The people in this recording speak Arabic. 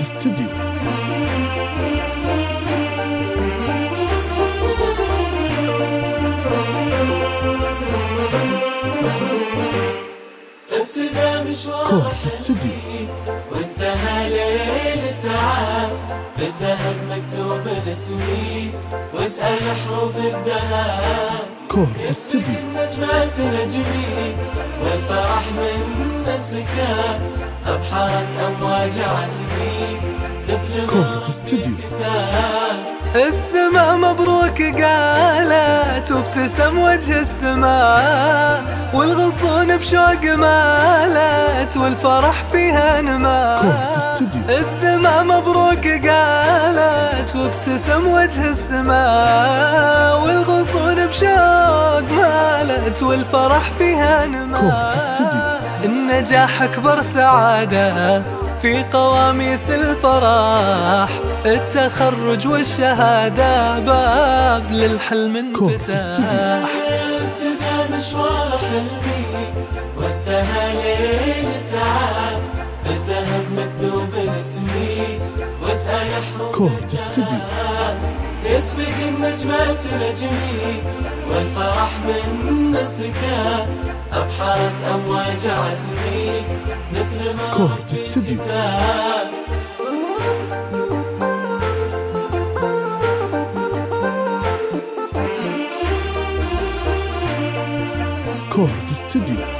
استوديو ابتدى كورت استوديو وانتهى ليل التعب بالذهب مكتوب اسمي واسأل حروف الذهب. كورت استوديو نجمة نجمي والفرح من الزكاة أبحرت أمواج عزمي. مثل ما كورت استوديو السماء مبروك قالت وابتسم وجه السماء والغصون بشوق مالت والفرح فيها نما السماء مبروك قالت وابتسم وجه السماء مالت والفرح فيها نما. النجاح أكبر سعادة في قواميس الفرح. التخرج والشهادة باب للحلم انفتاح. ابتدى مشوار حلمي ليل التعب بالذهب مكتوب اسمي واسأل كورت استوديو يسبق النجمة نجمي والفرح من الزكاة أبحرت أمواج عزمي مثل ما كورت استوديو. كورت استوديو